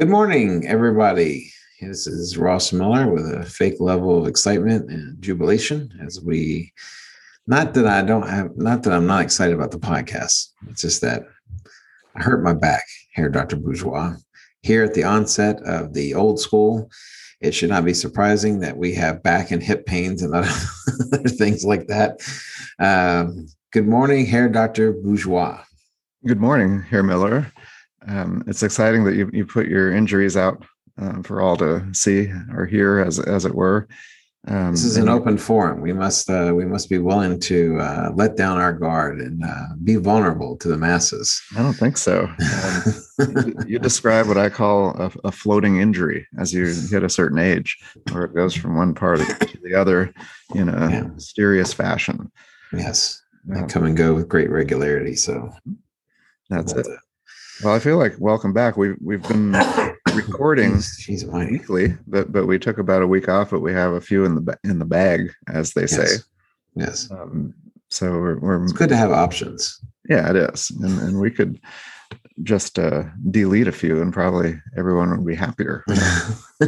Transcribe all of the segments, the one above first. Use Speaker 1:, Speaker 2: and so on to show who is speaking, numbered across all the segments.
Speaker 1: Good morning, everybody. This is Ross Miller with a fake level of excitement and jubilation as we, not that I don't have, not that I'm not excited about the podcast. It's just that I hurt my back here, Dr. Bourgeois. Here at the onset of the old school, it should not be surprising that we have back and hip pains and other things like that. Um, good morning, Herr Dr. Bourgeois.
Speaker 2: Good morning, Herr Miller um, it's exciting that you, you put your injuries out um, for all to see or hear, as as it were.
Speaker 1: Um, this is an open forum. We must uh, we must be willing to uh, let down our guard and uh, be vulnerable to the masses.
Speaker 2: I don't think so. Um, you, describe what I call a, a, floating injury as you hit a certain age, where it goes from one part to the other in a yeah. mysterious fashion.
Speaker 1: Yes, come and go with great regularity. So
Speaker 2: that's it. Well, I feel like welcome back. We've we've been recording Jeez, weekly, but but we took about a week off. But we have a few in the in the bag, as they say.
Speaker 1: Yes. yes. Um,
Speaker 2: so we're, we're
Speaker 1: it's good to have options.
Speaker 2: Yeah, it is, and and we could just uh, delete a few, and probably everyone would be happier.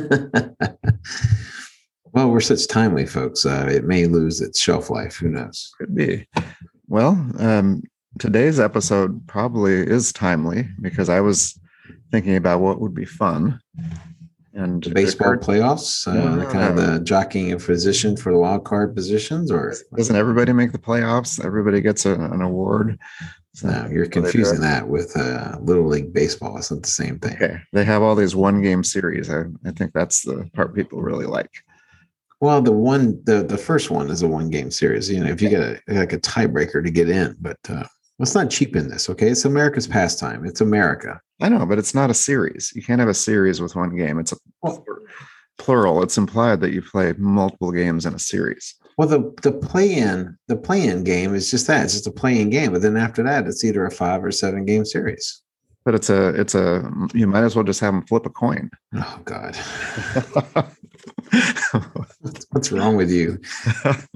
Speaker 1: well, we're such timely folks. Uh, it may lose its shelf life. Who knows?
Speaker 2: Could be. Well, um, today's episode probably is timely because I was thinking about what would be fun.
Speaker 1: And the baseball playoffs, uh, kind of the jockeying of position for the wild card positions, or
Speaker 2: doesn't everybody make the playoffs? Everybody gets a, an award.
Speaker 1: So no, you're confusing that with uh, little league baseball. It's not the same thing.
Speaker 2: Okay, they have all these one game series. I, I think that's the part people really like.
Speaker 1: Well, the one the the first one is a one game series. You know, if you get a like a tiebreaker to get in, but uh, Let's not cheapen this, okay? It's America's pastime. It's America.
Speaker 2: I know, but it's not a series. You can't have a series with one game. It's a well, plural. It's implied that you play multiple games in a series.
Speaker 1: Well, the the play in the play in game is just that. It's just a play in game. But then after that, it's either a five or seven game series.
Speaker 2: But it's a it's a you might as well just have them flip a coin.
Speaker 1: Oh God. What's wrong with you?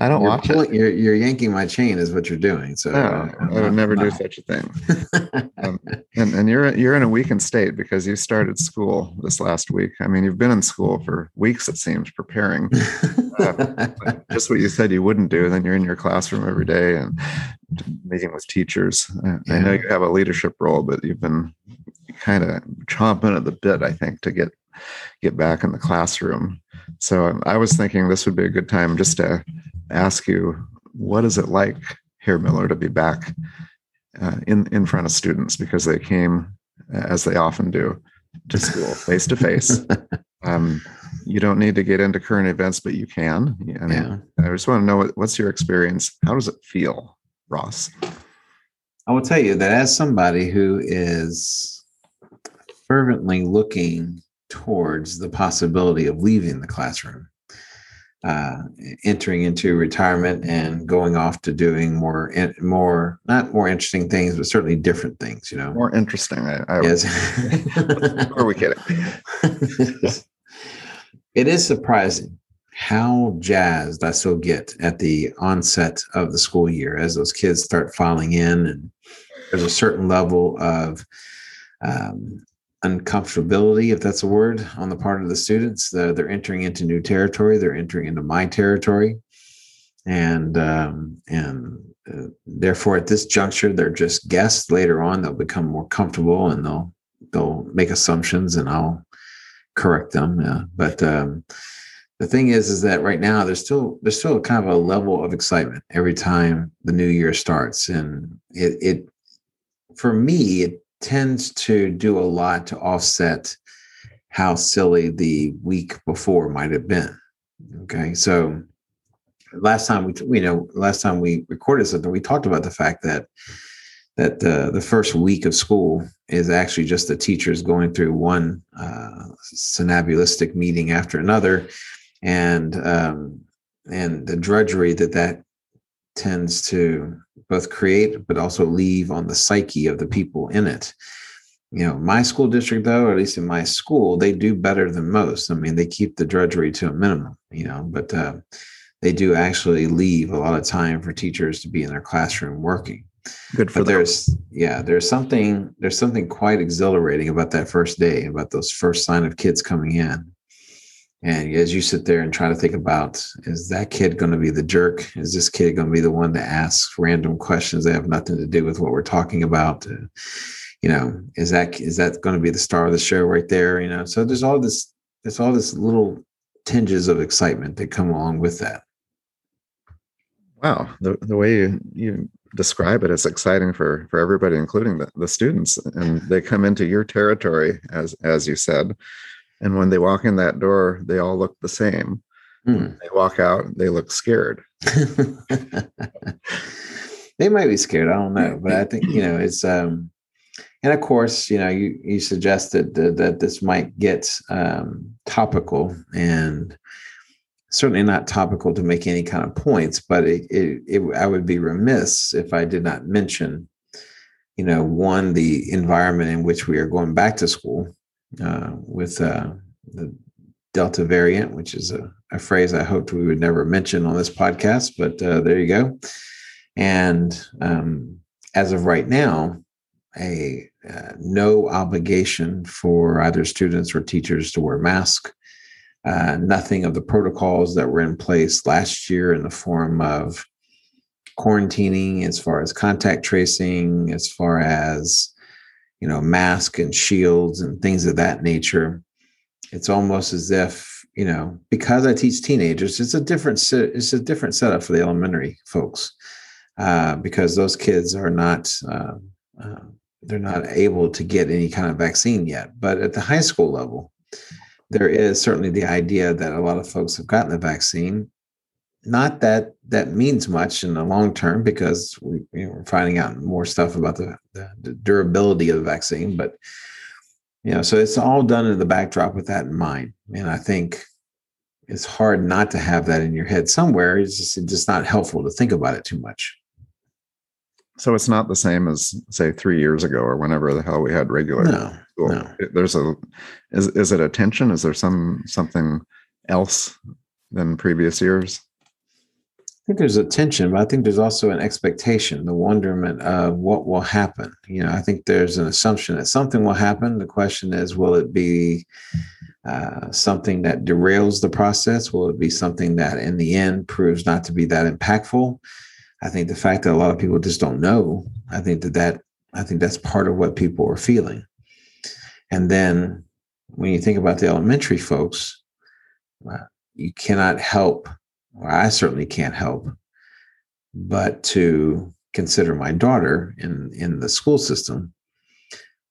Speaker 2: I don't
Speaker 1: you're
Speaker 2: watch
Speaker 1: pulling, it. You're, you're yanking my chain, is what you're doing. So
Speaker 2: no, I would never do such a thing. um, and, and you're you're in a weakened state because you started school this last week. I mean, you've been in school for weeks, it seems, preparing. uh, just what you said you wouldn't do. Then you're in your classroom every day and meeting with teachers. Uh, yeah. I know you have a leadership role, but you've been kind of chomping at the bit, I think, to get get back in the classroom. So um, I was thinking this would be a good time just to ask you, what is it like here, Miller, to be back uh, in in front of students because they came as they often do to school face to face. You don't need to get into current events, but you can. I mean, yeah. I just want to know what, what's your experience. How does it feel, Ross?
Speaker 1: I will tell you that as somebody who is fervently looking towards the possibility of leaving the classroom, uh, entering into retirement and going off to doing more, more not more interesting things, but certainly different things. You know,
Speaker 2: more interesting. I, I yes. are we kidding?
Speaker 1: it is surprising how jazzed I still get at the onset of the school year as those kids start filing in, and there's a certain level of um, uncomfortability, if that's a word, on the part of the students. The, they're entering into new territory. They're entering into my territory, and um, and uh, therefore, at this juncture, they're just guests. Later on, they'll become more comfortable and they'll they'll make assumptions, and I'll correct them. Yeah. But um, the thing is, is that right now there's still there's still kind of a level of excitement every time the new year starts, and it it for me it tends to do a lot to offset how silly the week before might have been. Okay, so last time we you know last time we recorded something, we talked about the fact that that uh, the first week of school is actually just the teachers going through one uh, somnambulistic meeting after another, and um, and the drudgery that that tends to both create but also leave on the psyche of the people in it. You know my school district though or at least in my school they do better than most. I mean they keep the drudgery to a minimum you know but uh, they do actually leave a lot of time for teachers to be in their classroom working.
Speaker 2: Good for
Speaker 1: but there's yeah, there's something there's something quite exhilarating about that first day, about those first sign of kids coming in. And as you sit there and try to think about, is that kid going to be the jerk? Is this kid going to be the one that asks random questions that have nothing to do with what we're talking about? Uh, you know, is that is that going to be the star of the show right there? You know, so there's all this there's all this little tinges of excitement that come along with that.
Speaker 2: Wow, the the way you, you describe it, it's exciting for for everybody, including the, the students, and they come into your territory as as you said and when they walk in that door, they all look the same. Mm. They walk out, they look scared.
Speaker 1: they might be scared. I don't know, but I think you know it's. um and of course, you know, you you suggested that, that this might get um, topical, and certainly not topical to make any kind of points. But it, it, it, I would be remiss if I did not mention, you know, one the environment in which we are going back to school, uh, with uh, the Delta variant, which is a, a, phrase I hoped we would never mention on this podcast, but uh, there you go. And um, as of right now, a uh, no obligation for either students or teachers to wear masks. Uh, nothing of the protocols that were in place last year in the form of quarantining, as far as contact tracing, as far as you know, mask and shields and things of that nature. It's almost as if, you know, because I teach teenagers, it's a different it's a different setup for the elementary folks uh, because those kids are not uh, uh, they're not able to get any kind of vaccine yet. But at the high school level, there is certainly the idea that a lot of folks have gotten the vaccine not that that means much in the long term because we, you know, we're finding out more stuff about the, the, the, durability of the vaccine. But you know, so it's all done in the backdrop with that in mind. And I think it's hard not to have that in your head somewhere. It's just it's just not helpful to think about it too much.
Speaker 2: So it's not the same as say three years ago or whenever the hell we had regular.
Speaker 1: No, school. no.
Speaker 2: There's a is is it a tension? Is there some something else than previous years?
Speaker 1: Think there's a tension, but I think there's also an expectation, the wonderment of what will happen. You know, I think there's an assumption that something will happen. The question is, will it be uh, something that derails the process? Will it be something that in the end proves not to be that impactful? I think the fact that a lot of people just don't know, I think that that I think that's part of what people are feeling. And then when you think about the elementary folks, uh, you cannot help well, I certainly can't help but to consider my daughter in in the school system.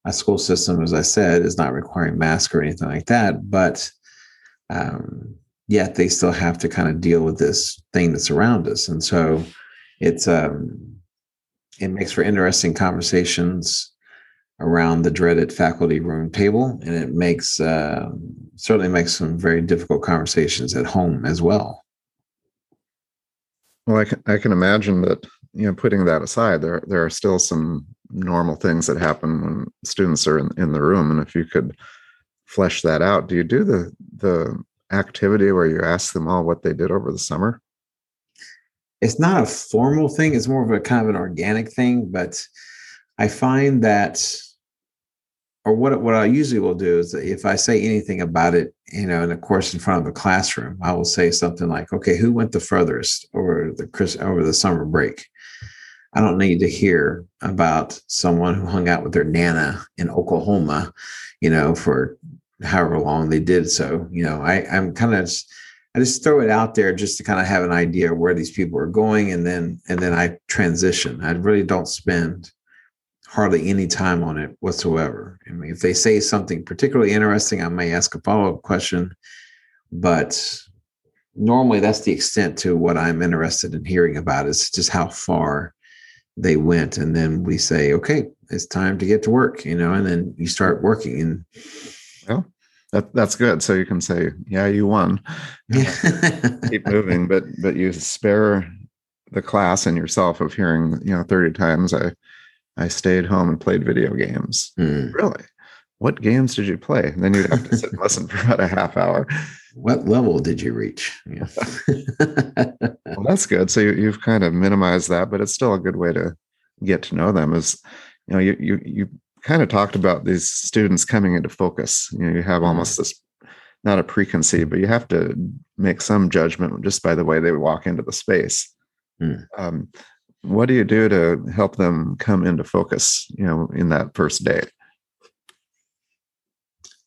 Speaker 1: My school system, as I said, is not requiring masks or anything like that, but um, yet they still have to kind of deal with this thing that's around us, and so it's um, it makes for interesting conversations around the dreaded faculty room table, and it makes uh, certainly makes some very difficult conversations at home as well.
Speaker 2: Well, I can, I can imagine that, you know, putting that aside, there, there are still some normal things that happen when students are in, in the room. And if you could flesh that out, do you do the, the activity where you ask them all what they did over the summer?
Speaker 1: It's not a formal thing. It's more of a kind of an organic thing, but I find that or what what I usually will do is if I say anything about it, you know, in a course in front of a classroom, I will say something like, "Okay, who went the furthest over the Chris over the summer break?" I don't need to hear about someone who hung out with their nana in Oklahoma, you know, for however long they did so. You know, I I'm kind of I just throw it out there just to kind of have an idea where these people are going, and then and then I transition. I really don't spend hardly any time on it whatsoever. I mean, if they say something particularly interesting, I may ask a follow up question, but normally that's the extent to what I'm interested in hearing about is just how far they went. And then we say, okay, it's time to get to work, you know, and then you start working. And
Speaker 2: well, that, that's good. So you can say, yeah, you won. Keep moving, but but you spare the class and yourself of hearing, you know, 30 times I I stayed home and played video games. Mm. Really? What games did you play? And then you'd have to sit and listen for about a half hour.
Speaker 1: What level did you reach? Yeah.
Speaker 2: well, that's good. So you, have kind of minimized that, but it's still a good way to get to know them is you know you you you kind of talked about these students coming into focus you know you have almost this not a preconceived but you have to make some judgment just by the way they walk into the space mm. um, what do you do to help them come into focus you know in that first day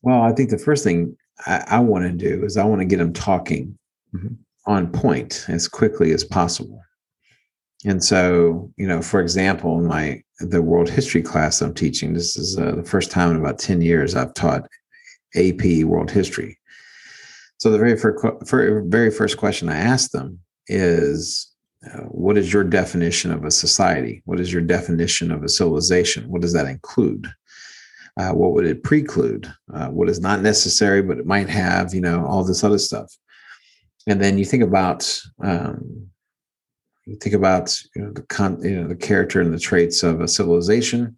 Speaker 1: well i think the first thing i, I want to do is i want to get them talking mm-hmm. on point as quickly as possible. And so you know for example in my the world history class i'm teaching this is uh, the first time in about 10 years i've taught ap world history. So the very first, very first question i asked them is uh, what is your definition of a society? What is your definition of a civilization? What does that include? Uh, what would it preclude? Uh, what is not necessary, but it might have, you know, all this other stuff. And then you think about, um, you think about you know, the con- you know the character and the traits of a civilization,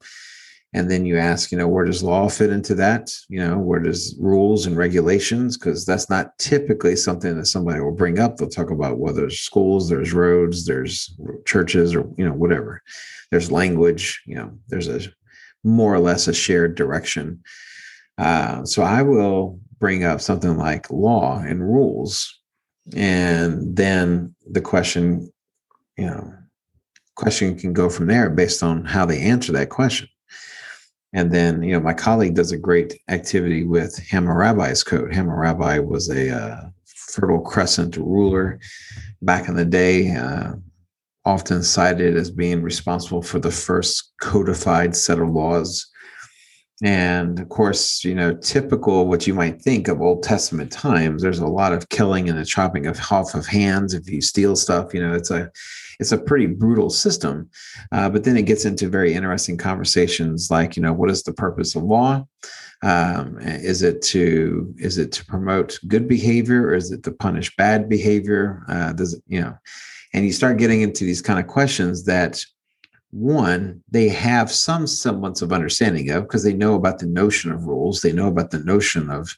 Speaker 1: and then you ask you know where does law fit into that? You know where does rules and regulations? Because that's not typically something that somebody will bring up. They'll talk about well there's schools there's roads there's churches or you know whatever. There's language you know there's a more or less a shared direction. Uh, so i will bring up something like law and rules. And then the question you know question can go from there based on how they answer that question and then, you know, my colleague does a great activity with Hammurabi's code. Hammurabi was a uh, Fertile Crescent ruler back in the day, uh, often cited as being responsible for the first codified set of laws. And of course, you know, typical what you might think of Old Testament times, there's a lot of killing and the chopping of off of hands if you steal stuff. You know, it's a it's a pretty brutal system. Uh, but then it gets into very interesting conversations like, you know, what is the purpose of law? Um, is it to is it to promote good behavior or is it to punish bad behavior? Uh, does it, you know? And you start getting into these kind of questions that one they have some semblance of understanding of because they know about the notion of rules they know about the notion of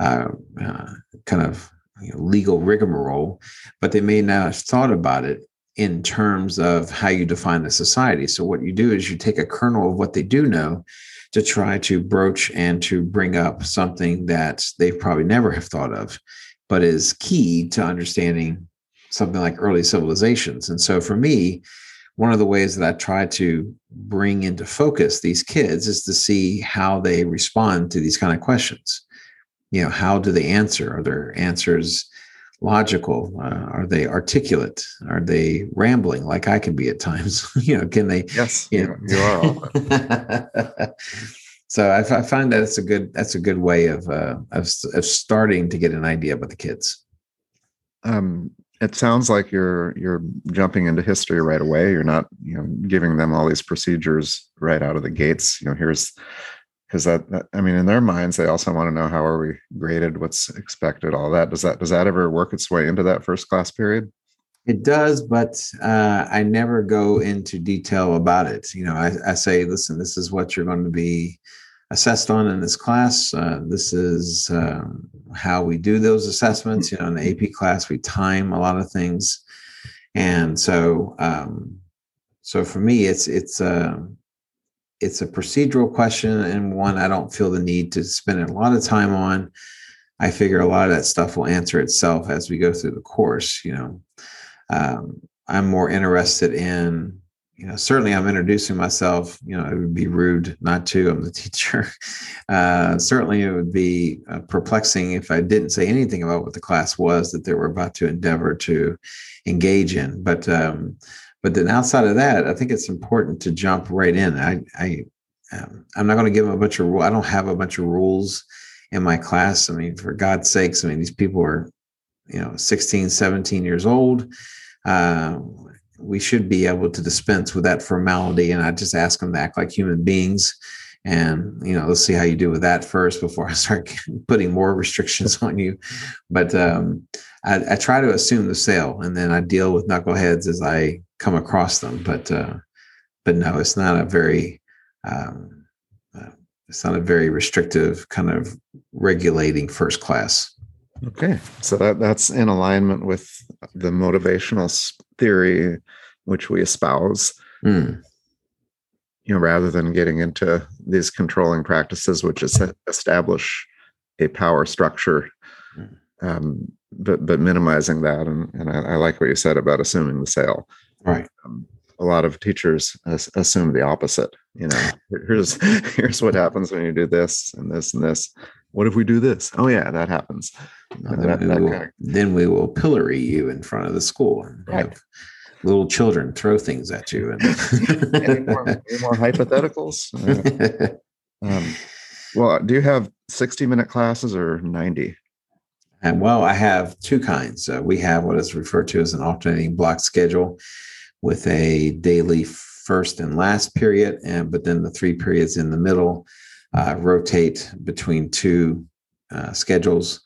Speaker 1: uh, uh, kind of you know, legal rigmarole but they may not have thought about it in terms of how you define the society. So what you do is you take a kernel of what they do know to try to broach and to bring up something that they probably never have thought of, but is key to understanding something like early civilizations. And so for me, one of the ways that I try to bring into focus these kids is to see how they respond to these kind of questions. You know, how do they answer? Are their answers logical? Uh, are they articulate? Are they rambling like I can be at times? you know, can they?
Speaker 2: Yes, you, know, you
Speaker 1: are. so I, I, find that it's a good that's a good way of, uh, of of starting to get an idea about the kids.
Speaker 2: Um, it sounds like you're you're jumping into history right away. You're not you know giving them all these procedures right out of the gates. You know, here's because that, that, i mean in their minds they also want to know how are we graded? What's expected? All that. Does that does that ever work its way into that first class period?
Speaker 1: It does but uh, i never go into detail about it. You know I, I, say listen this is what you're going to be assessed on in this class. Uh, this is um, how we do those assessments. You know in the ap class we time a lot of things. And so um, so for me it's it's uh, it's a procedural question and one I don't feel the need to spend a lot of time on. I figure a lot of that stuff will answer itself as we go through the course. You know, um, I'm more interested in, you know, certainly I'm introducing myself. You know, it would be rude not to. I'm the teacher. Uh, certainly, it would be uh, perplexing if I didn't say anything about what the class was that they were about to endeavor to engage in. But um, but then outside of that, I think it's important to jump right in. I, I um, I'm not going to give them a bunch of rules. I don't have a bunch of rules in my class. I mean, for God's sakes, I mean, these people are, you know, 16, 17 years old. Uh, we should be able to dispense with that formality. And I just ask them to act like human beings. And, you know, let's see how you do with that first before I start putting more restrictions on you. But um, I, I try to assume the sale and then I deal with knuckleheads as I come across them. But uh, but no, it's not a very um, uh, it's not a very restrictive kind of regulating first class.
Speaker 2: Okay, so that that's in alignment with the motivational theory which we espouse. Mm. you know, rather than getting into these controlling practices, which is establish a power structure, hmm. um, but but minimizing that. And and I, I, like what you said about assuming the sale.
Speaker 1: Right. Um,
Speaker 2: a lot of teachers assume the opposite. You know, here's here's what happens when you do this and this and this. What if we do this? Oh yeah, that happens.
Speaker 1: Then, that, we, that will, kind of... then we will pillory you in front of the school and right. have little children throw things at you. And
Speaker 2: any, more, any more hypotheticals? Uh, um, well, do you have 60 minute classes or 90?
Speaker 1: And well, I have two kinds. Uh, we have what is referred to as an alternating block schedule with a daily first and last period, and but then the three periods in the middle uh, rotate between two uh, schedules.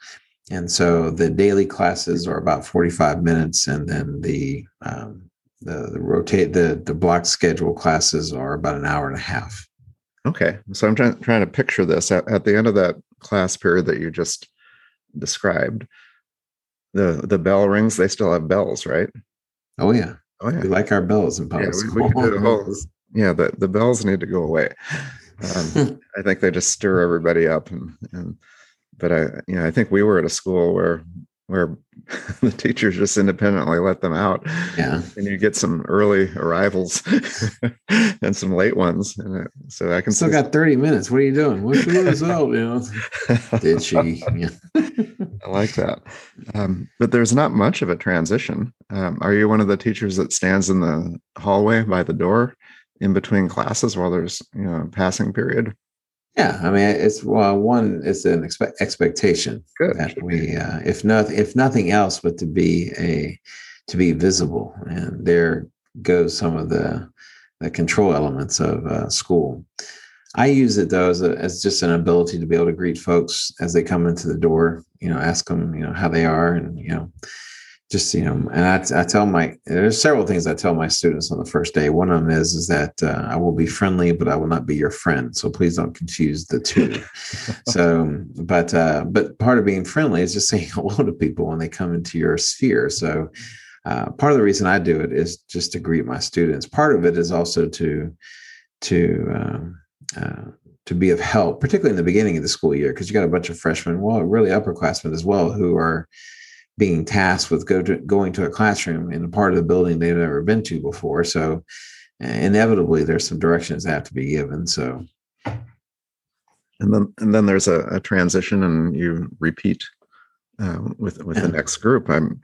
Speaker 1: And so the daily classes are about 45 minutes, and then the um, the, the rotate the the block schedule classes are about an hour and a half.
Speaker 2: Okay, so I'm trying trying to picture this at, at the end of that class period that you just described. The the bell rings. They still have bells, right?
Speaker 1: Oh yeah.
Speaker 2: Oh yeah.
Speaker 1: We like our bells in public
Speaker 2: yeah, we, we whole, yeah, the, the bells need to go away. Um, I think they just stir everybody up and, and but I you know I think we were at a school where where the teachers just independently let them out.
Speaker 1: Yeah.
Speaker 2: And you get some early arrivals and some late ones. And so I can
Speaker 1: still got 30 minutes. What are you doing? What's the result? You know, did she? Yeah.
Speaker 2: I like that. Um, but there's not much of a transition. Um, are you one of the teachers that stands in the hallway by the door in between classes while there's, you know, passing period?
Speaker 1: Yeah, I mean, it's well, one, it's an expe- expectation
Speaker 2: Good.
Speaker 1: that we, uh, if not, if nothing else, but to be a, to be visible, and there goes some of the, the control elements of uh, school. I use it though as, a, as just an ability to be able to greet folks as they come into the door. You know, ask them, you know, how they are, and you know, just you know and I, I tell my there's several things i tell my students on the first day. One of them is is that uh, i will be friendly but i will not be your friend. So please don't confuse the two. So but uh, but part of being friendly is just saying hello to people when they come into your sphere. So uh, part of the reason i do it is just to greet my students. Part of it is also to to um, uh, to be of help particularly in the beginning of the school year because you got a bunch of freshmen well really upperclassmen as well who are being tasked with go to, going to a classroom in a part of the building they've never been to before. So inevitably there's some directions that have to be given. So
Speaker 2: and then and then there's a, a transition and you repeat uh, with with the next group. I'm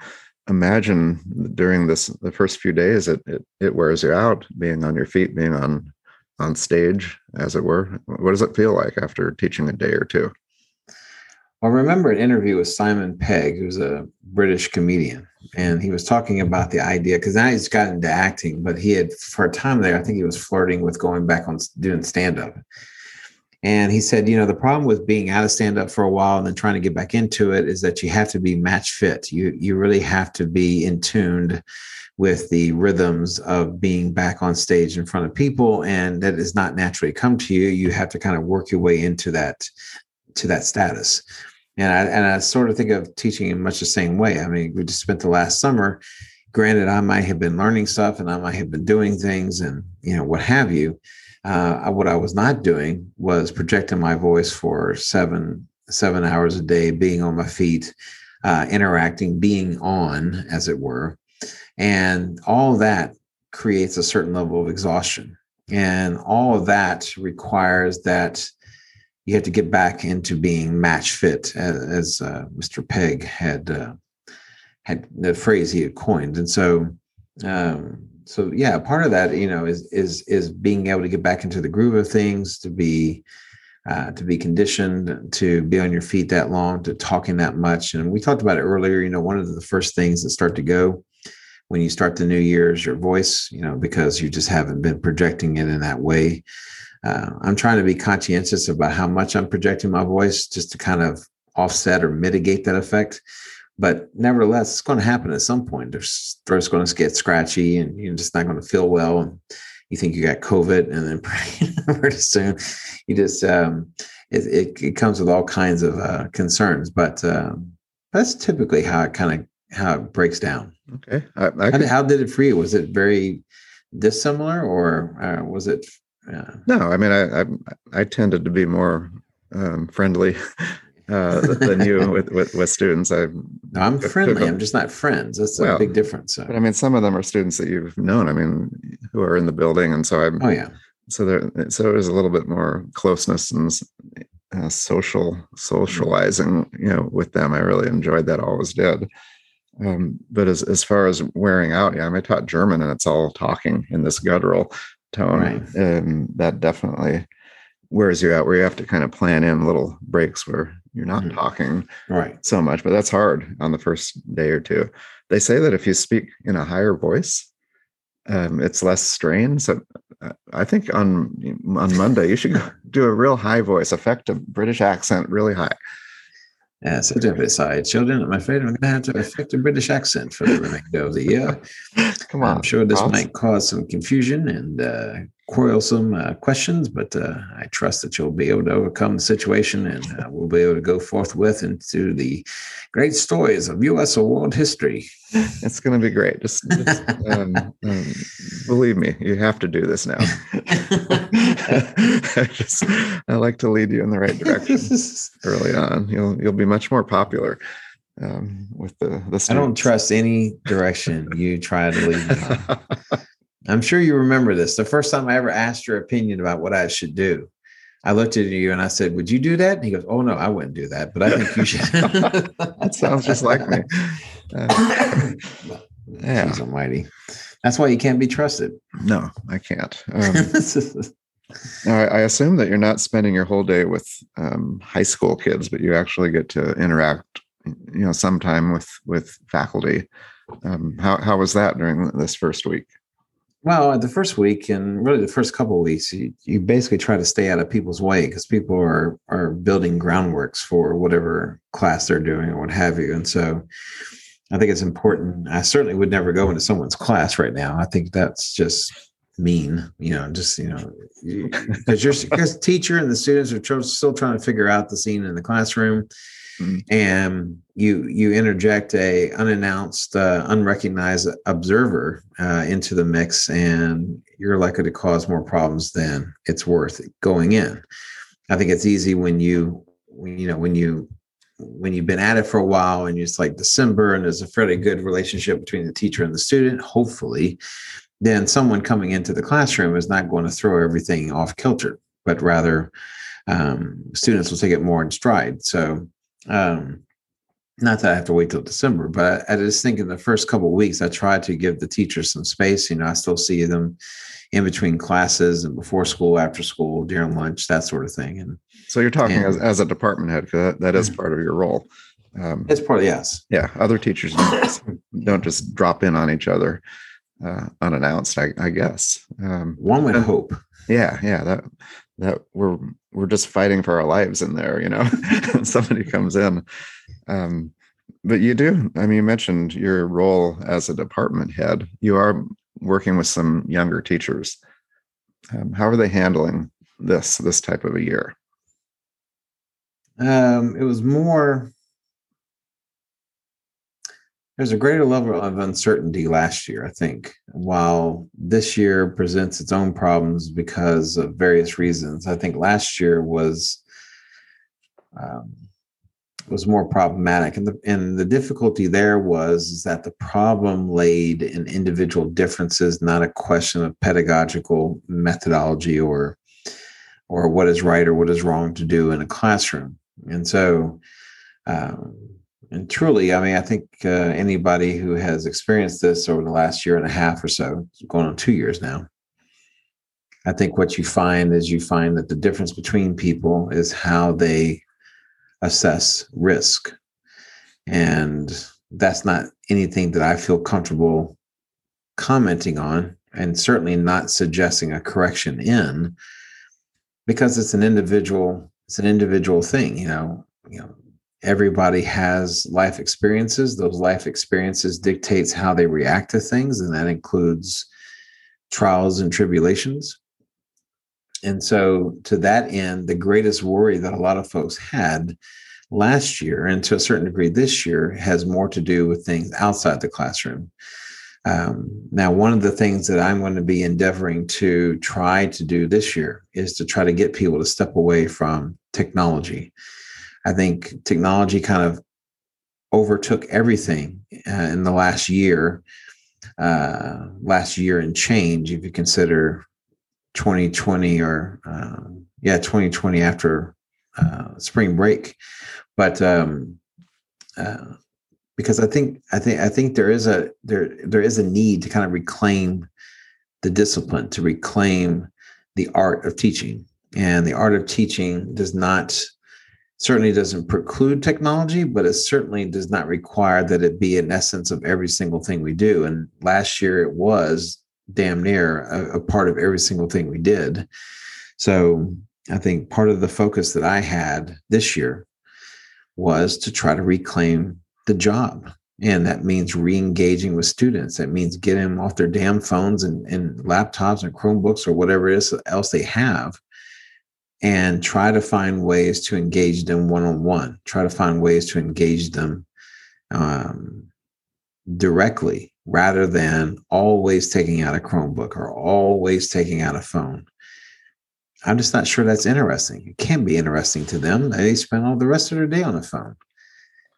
Speaker 2: imagine during this the first few days it, it it wears you out being on your feet, being on on stage, as it were. What does it feel like after teaching a day or two?
Speaker 1: I remember an interview with Simon Pegg, who's a British comedian, and he was talking about the idea because now he's got into acting, but he had for a time there, I think he was flirting with going back on doing stand up. And he said, you know, the problem with being out of stand up for a while and then trying to get back into it is that you have to be match fit. You you really have to be in tuned with the rhythms of being back on stage in front of people and that is not naturally come to you you have to kind of work your way into that to that status and I, and I sort of think of teaching in much the same way. I mean, we just spent the last summer. Granted, I might have been learning stuff and I might have been doing things and you know what have you. Uh, what I was not doing was projecting my voice for seven seven hours a day, being on my feet, uh, interacting, being on, as it were, and all that creates a certain level of exhaustion, and all of that requires that you have to get back into being match fit, as, as uh, Mr. Pegg had uh, had the phrase he had coined, and so um, so yeah, part of that you know is is is being able to get back into the groove of things, to be uh, to be conditioned to be on your feet that long, to talking that much, and we talked about it earlier. You know, one of the first things that start to go when you start the new year is your voice, you know, because you just haven't been projecting it in that way uh, I'm trying to be conscientious about how much I'm projecting my voice just to kind of offset or mitigate that effect. But nevertheless, it's going to happen at some point. Your throat's going to get scratchy and you're just not going to feel well. And you think you got COVID, and then pretty, soon you just, um, it, it, it, comes with all kinds of uh, concerns. But um, that's typically how it kind of how it breaks down.
Speaker 2: Okay.
Speaker 1: I, I how, did, how, did, it for you? Was it very dissimilar or uh, was it Yeah.
Speaker 2: No, I mean, I, I, I tended to be more um, friendly uh, than you with, with, with students. I,
Speaker 1: no, I'm friendly. I'm just not friends. That's a big difference. So.
Speaker 2: But I mean, some of them are students that you've known. I mean, who are in the building, and so I'm.
Speaker 1: Oh yeah.
Speaker 2: So there, so there's a little bit more closeness and uh, social socializing, you know, with them. I really enjoyed that. Always did. Um, but as as far as wearing out, yeah, I, mean, I taught German, and it's all talking in this guttural tone, right. and that definitely wears you out. Where you have to kind of plan in little breaks where you're not mm-hmm. talking
Speaker 1: right
Speaker 2: so much. But that's hard on the first day or two. They say that if you speak in a higher voice, um, it's less strain. So uh, I think on on Monday you should do a real high voice, affect a British accent really high.
Speaker 1: Yeah, so side children, I'm afraid I'm going to have to affect a British accent for the remainder of the year.
Speaker 2: Come on,
Speaker 1: I'm sure this Ross. might cause some confusion and uh, quarrelsome uh, questions, but uh, I trust that you'll be able to overcome the situation and uh, we'll be able to go forthwith into the great stories of U.S. or world history.
Speaker 2: It's going to be great. Just, just um, um, believe me, you have to do this now. I, just, I like to lead you in the right direction early on. You'll you'll be much more popular um, with the the. Students.
Speaker 1: I don't trust any direction you try to lead me. I'm sure you remember this. The first time I ever asked your opinion about what I should do, I looked at you and I said, Would you do that? And he goes, Oh, no, I wouldn't do that, but I think you should.
Speaker 2: that sounds just like me. Uh,
Speaker 1: yeah. Jeez almighty. That's why you can't be trusted.
Speaker 2: No, I can't. Um, I, I, assume that you're not spending your whole day with um, high school kids, but you actually get to interact, you know, sometime with with faculty. Um, how how was that during this first week?
Speaker 1: Well, the first week and really the first couple of weeks, you, you basically try to stay out of people's way because people are are building groundworks for whatever class they're doing or what have you. And so I think it's important. I certainly would never go into someone's class right now. I think that's just mean, you know, just, you know, because you're because teacher and the students are still trying to figure out the scene in the classroom mm-hmm. and you you interject a unannounced uh, unrecognized observer uh, into the mix and you're likely to cause more problems than it's worth going in i think it's easy when you you know when you when you've been at it for a while and it's like december and there's a fairly good relationship between the teacher and the student hopefully then someone coming into the classroom is not going to throw everything off kilter but rather um, students will take it more in stride so um, not that I have to wait till December, but I, I just think in the first couple of weeks, I try to give the teachers some space. You know, I still see them in between classes and before school, after school, during lunch, that sort of thing. And
Speaker 2: so you're talking and, as, as a department head, because that, that is mm-hmm. part of your role.
Speaker 1: Um, it's part of yes.
Speaker 2: Yeah, other teachers don't, don't just drop in on each other uh, unannounced. I, I guess
Speaker 1: um, one would hope.
Speaker 2: Yeah, yeah. That that we're we're just fighting for our lives in there you know? Somebody comes in. Um, but you do i mean you mentioned your role as a department head. You are working with some younger teachers. Um, how are they handling this this type of a year?
Speaker 1: Um, it was more there's a greater level of uncertainty last year, I think, while this year presents its own problems because of various reasons. I think last year was um, was more problematic, and the and the difficulty there was that the problem laid in individual differences, not a question of pedagogical methodology or or what is right or what is wrong to do in a classroom, and so. Um, and truly, I mean, I think uh, anybody who has experienced this over the last year and a half or so, going on two years now, I think what you find is you find that the difference between people is how they assess risk. And that's not anything that I feel comfortable commenting on, and certainly not suggesting a correction in, because it's an individual, it's an individual thing, you know. You know, everybody has life experiences. Those life experiences dictates how they react to things and that includes trials and tribulations. And so to that end the greatest worry that a lot of folks had last year and to a certain degree this year has more to do with things outside the classroom. Um, now, one of the things that I'm going to be endeavoring to try to do this year is to try to get people to step away from technology. I think technology kind of overtook everything uh, in the last year, uh, last year and change, if you consider 2020 or, uh, yeah, 2020 after uh, spring break. But um, uh, because I think I think I think there is a there there is a need to kind of reclaim the discipline, to reclaim the art of teaching. And the art of teaching does not certainly doesn't preclude technology, but it certainly does not require that it be an essence of every single thing we do. And last year it was damn near a, a part of every single thing we did. So I think part of the focus that I had this year was to try to reclaim the job. And that means re-engaging with students. That means getting them off their damn phones and, and laptops and Chromebooks or whatever it is else they have and try to find ways to engage them one-on-one. Try to find ways to engage them um, directly rather than always taking out a Chromebook or always taking out a phone. I'm just not sure that's interesting. It can be interesting to them. They spend all the rest of their day on the phone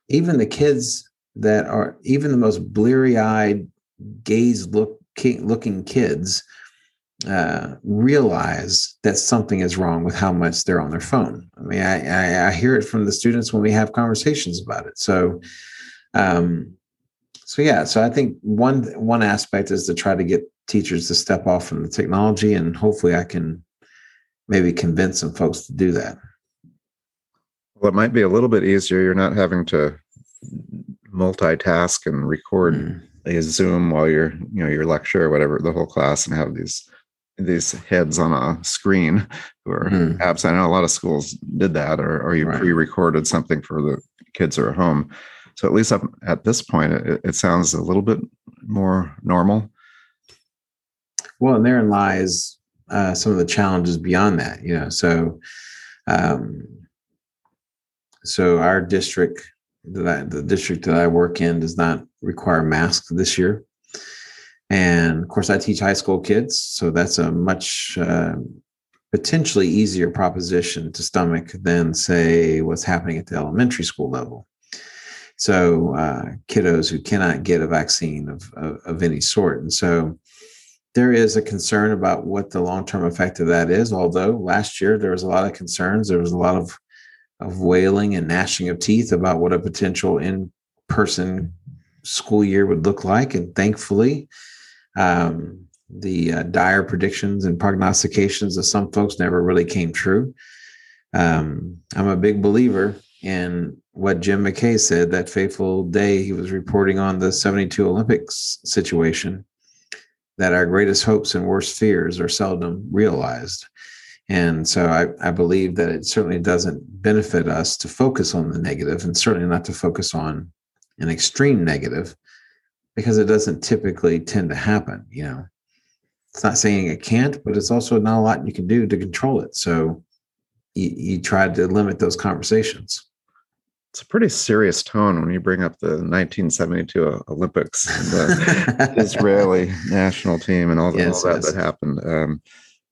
Speaker 1: even the kids that are even the most bleary-eyed gaze look looking kids uh, realize that something is wrong with how much they're on their phone. I mean, I, I, I hear it from the students when we have conversations about it. So, um, so yeah. So I think one one aspect is to try to get teachers to step off from the technology, and hopefully, I can maybe convince some folks to do that.
Speaker 2: Well, it might be a little bit easier. You're not having to multitask and record mm. a Zoom while you're, you know, your lecture or whatever, the whole class, and have these these heads on a screen who are mm. absent. I know a lot of schools did that, or or you right. pre-recorded something for the kids who are home. So at least up at this point, it, it sounds a little bit more normal.
Speaker 1: Well, and therein lies uh, some of the challenges beyond that. You know, so um, so our district that I, the district that I work in does not require masks this year. And of course, I teach high school kids, so that's a much uh, potentially easier proposition to stomach than, say, what's happening at the elementary school level. So, uh, kiddos who cannot get a vaccine of, of, of any sort. And so, there is a concern about what the long term effect of that is. Although last year there was a lot of concerns, there was a lot of of wailing and gnashing of teeth about what a potential in person school year would look like. And thankfully, um, the uh, dire predictions and prognostications of some folks never really came true. Um, I'm a big believer in what Jim McKay said that fateful day he was reporting on the 72 Olympics situation that our greatest hopes and worst fears are seldom realized. And so I, I believe that it certainly doesn't benefit us to focus on the negative and certainly not to focus on an extreme negative because it doesn't typically tend to happen. You know, it's not saying it can't, but it's also not a lot you can do to control it. So you, you try to limit those conversations.
Speaker 2: It's a pretty serious tone when you bring up the 1972 Olympics, and the Israeli national team, and all, yes, all that yes. that happened. Um,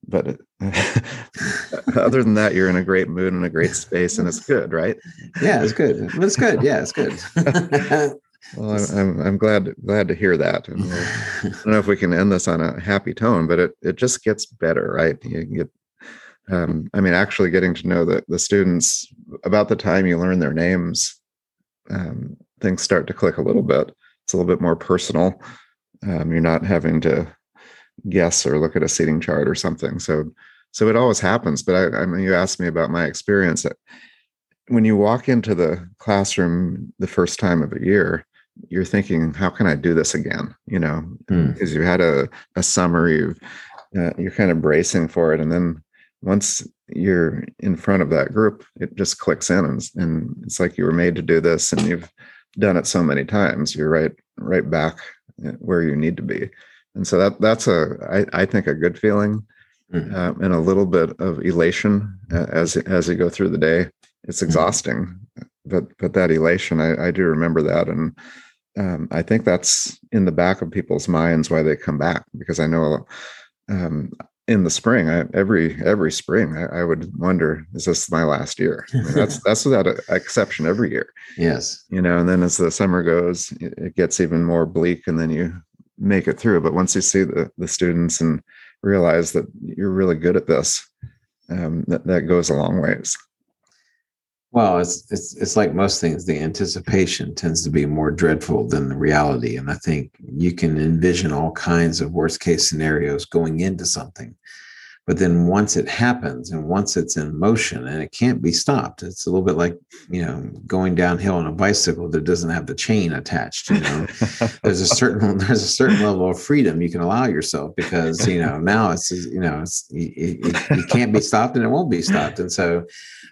Speaker 2: but other than that, you're in a great mood and a great space, and it's good, right?
Speaker 1: Yeah, it's good. It's good. Yeah, it's good.
Speaker 2: well, I'm I'm glad glad to hear that. And we'll, I don't know if we can end this on a happy tone, but it it just gets better, right? You get, um, I mean, actually getting to know the the students about the time you learn their names, um, things start to click a little bit. It's a little bit more personal. Um, you're not having to guess or look at a seating chart or something. So so it always happens. But I, I mean, you asked me about my experience. When you walk into the classroom the first time of a year, you're thinking, how can I do this again? You know, mm. because you had a, a summer, you uh, you're kind of bracing for it, and then once you're in front of that group, it just clicks in, and, and it's like you were made to do this, and you've done it so many times. You're right, right back uh, where you need to be and so that that's a I, I think a good feeling mm-hmm. uh, and a little bit of elation uh, as as you go through the day it's mm-hmm. exhausting mm-hmm. But but that elation I, I do remember that and um, I think that's in the back of people's minds why they come back because I know um, in the spring, I, every every spring, I, I, would wonder, is this my last year? I mean, that's that's without exception every year.
Speaker 1: Yes,
Speaker 2: you know. And then as the summer goes, it gets even more bleak, and then you make it through. But once you see the the students and realize that you're really good at this, um, that that goes a long ways.
Speaker 1: Well, it's it's it's like most things. The anticipation tends to be more dreadful than the reality, and I think you can envision all kinds of worst case scenarios going into something, but then once it happens and once it's in motion and it can't be stopped, it's a little bit like you know going downhill on a bicycle that doesn't have the chain attached. You know, there's a certain there's a certain level of freedom you can allow yourself because you know now it's you know it's it, it, it can't be stopped and it won't be stopped, and so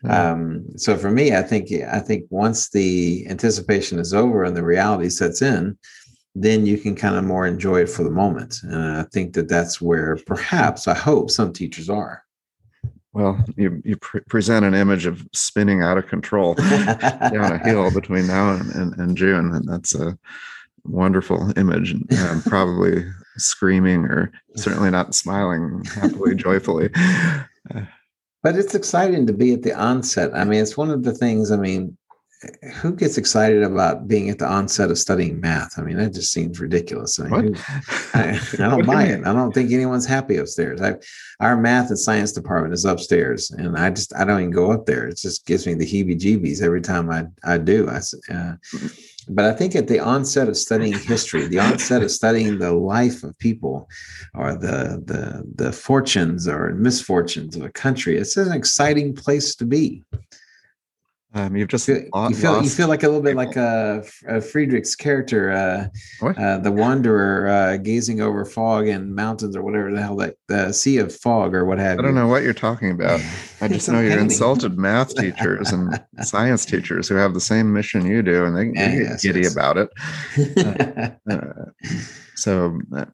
Speaker 1: um, so for me, I think I think once the anticipation is over and the reality sets in, then you can kind of more enjoy it for the moment. And I think that that's where perhaps I hope some teachers are.
Speaker 2: Well, you you pre- present an image of spinning out of control down a hill between now and, and, and, June, and that's a wonderful image. And um, probably screaming or certainly not smiling happily, joyfully. Uh,
Speaker 1: but it's exciting to be at the onset. I mean, it's one of the things, I mean, who gets excited about being at the onset of studying math? I mean, that just seems ridiculous. I mean, I, I, don't buy it. I don't think anyone's happy upstairs. I, our math and science department is upstairs, and I just I don't even go up there. It just gives me the heebie-jeebies every time I I do. I, uh, but I think at the onset of studying history, the onset of studying the life of people, or the the the fortunes or misfortunes of a country, it's an exciting place to be.
Speaker 2: Um, you've just
Speaker 1: you feel, you feel, you feel like a little bit like a, a Friedrich's character, uh, uh, the wanderer uh, gazing over fog and mountains or whatever the hell that the sea of fog or what have
Speaker 2: you. I don't know what you're talking about. I just know you're insulted math teachers and science teachers who have the same mission you do, and they, they yes, get giddy yes. about it. Uh, uh, so uh,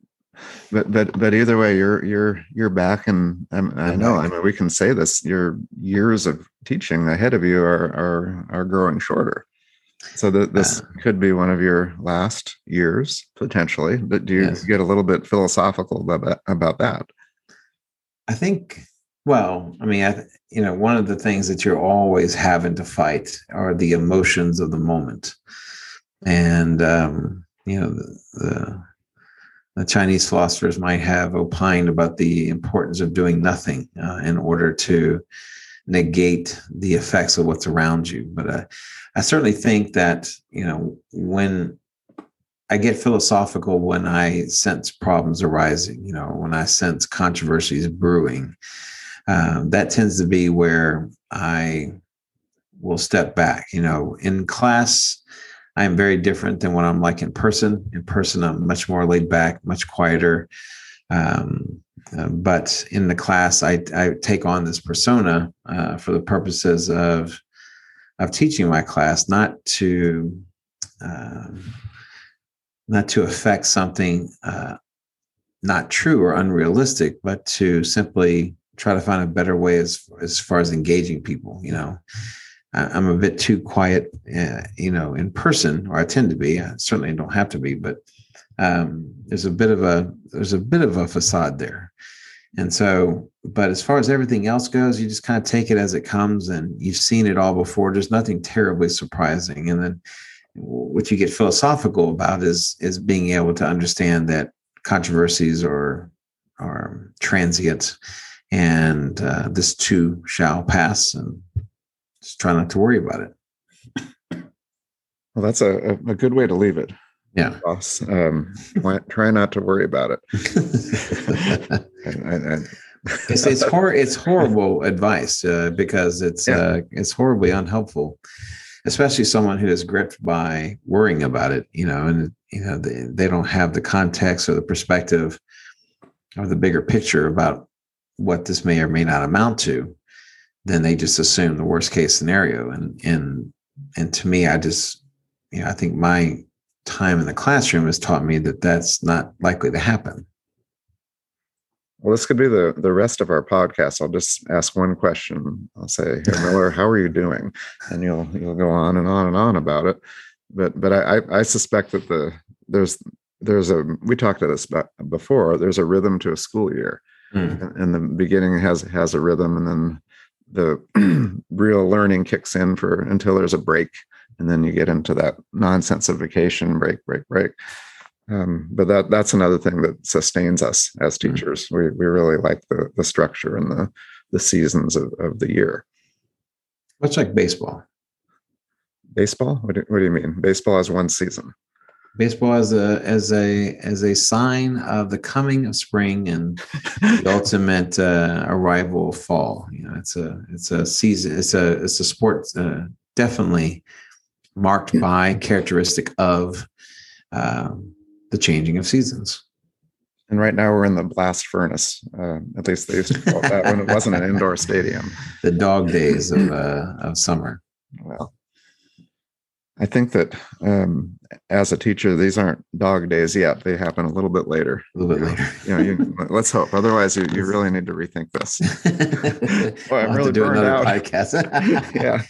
Speaker 2: but but but either way you're you're you're back and um, i know i mean we can say this your years of teaching ahead of you are are are growing shorter. So that this uh, could be one of your last years potentially but do you yes. get a little bit philosophical about that, about that?
Speaker 1: I think well i mean i you know one of the things that you're always having to fight are the emotions of the moment. And um you know the, the Chinese philosophers might have opined about the importance of doing nothing uh, in order to negate the effects of what's around you. But uh, I certainly think that you know when I get philosophical when I sense problems arising, you know, when I sense controversies brewing, um, that tends to be where I will step back. You know, in class, I am very different than what I'm like in person. In person, I'm much more laid back, much quieter. Um, uh, but in the class, I, I take on this persona uh, for the purposes of of teaching my class, not to uh, not to affect something uh, not true or unrealistic, but to simply try to find a better way as as far as engaging people. You know, I'm a bit too quiet, uh, you know, in person, or I tend to be. I certainly don't have to be, but um, there's a bit of a there's a bit of a facade there, and so. But as far as everything else goes, you just kind of take it as it comes, and you've seen it all before. There's nothing terribly surprising, and then what you get philosophical about is is being able to understand that controversies are are transient, and uh, this too shall pass, and just try not to worry about it.
Speaker 2: Well, that's a, a good way to leave it.
Speaker 1: Yeah.
Speaker 2: Boss. Um, try not to worry about it.
Speaker 1: it's it's, hor- it's horrible advice uh, because it's yeah. uh, it's horribly unhelpful, especially someone who is gripped by worrying about it. You know, and you know they, they don't have the context or the perspective or the bigger picture about what this may or may not amount to then they just assume the worst case scenario. And and and to me, I just you know I think my time in the classroom has taught me that that's not likely to happen.
Speaker 2: Well, this could be the the rest of our podcast. I'll just ask one question. I'll say, "Hey Miller, how are you doing?" And you'll you'll go on and on and on about it. but but I I suspect that the there's there's a we talked about this before. There's a rhythm to a school year, mm. and, the beginning has has a rhythm, and then the real learning kicks in for until there's a break, and then you get into that nonsense of vacation break, break, break. Um, but that that's another thing that sustains us as hmm. teachers. We we really like the the structure and the the seasons of, of the year.
Speaker 1: Much like baseball.
Speaker 2: Baseball? What do, what do you mean? Baseball has one season
Speaker 1: baseball as a as a as a sign of the coming of spring and the ultimate uh, arrival of fall. You know, it's a it's a season. It's a it's a sport uh, definitely marked by characteristic of um, the changing of seasons.
Speaker 2: And right now we're in the blast furnace. Uh, at least they used to call it that when it wasn't an indoor stadium.
Speaker 1: The dog days of uh, of summer.
Speaker 2: Well, I think that um, as a teacher, these aren't dog days yet. They happen a little bit later.
Speaker 1: A little bit later.
Speaker 2: you know, you, let's hope. Otherwise, you, you really need to rethink this.
Speaker 1: well, I'm really another out. podcast.
Speaker 2: yeah,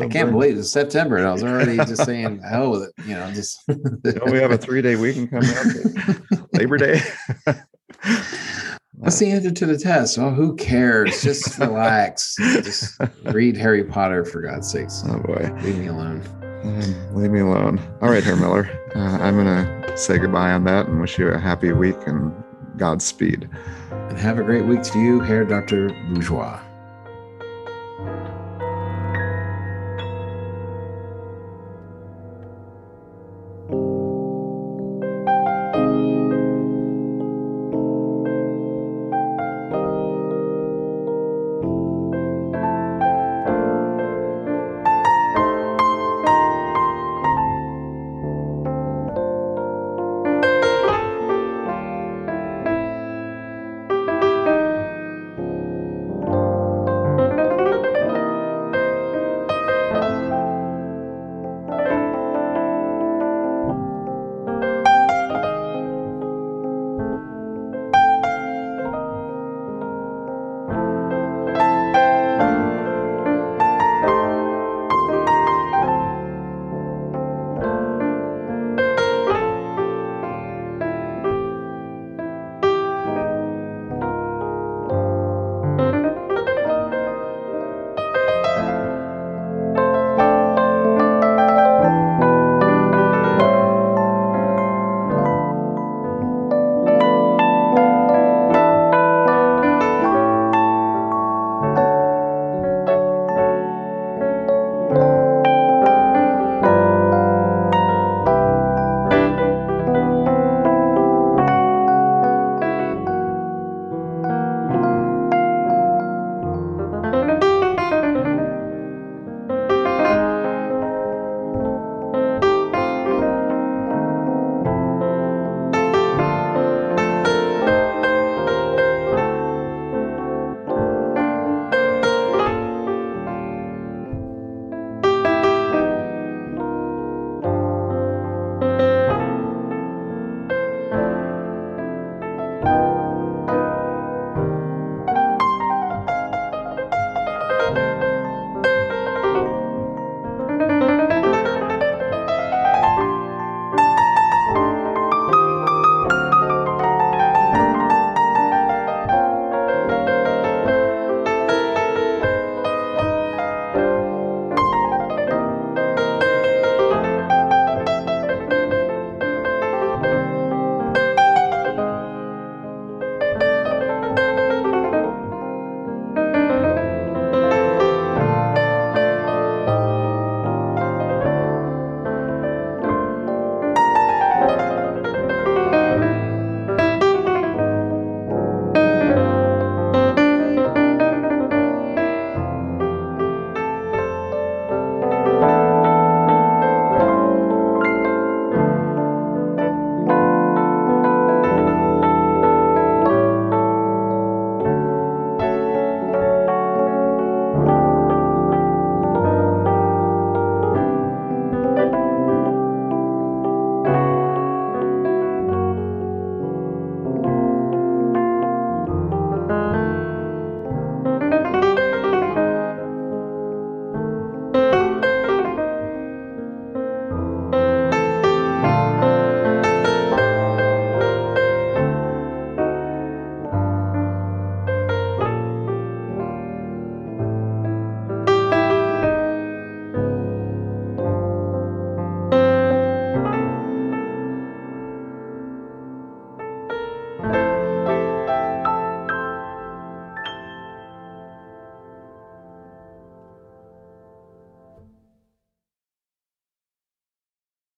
Speaker 1: I can't believe it's September, and I was already just saying, "Oh, you know, just."
Speaker 2: Don't we have a three-day weekend coming up, Labor Day.
Speaker 1: What's the answer to the test? Oh, who cares? Just relax. Just read Harry Potter for God's sakes.
Speaker 2: Oh boy,
Speaker 1: leave me alone.
Speaker 2: Um, leave me alone. All right, Herr Miller. Uh, I'm going to say goodbye on that and wish you a happy week and Godspeed.
Speaker 1: And have a great week to you, Herr Dr. Bourgeois.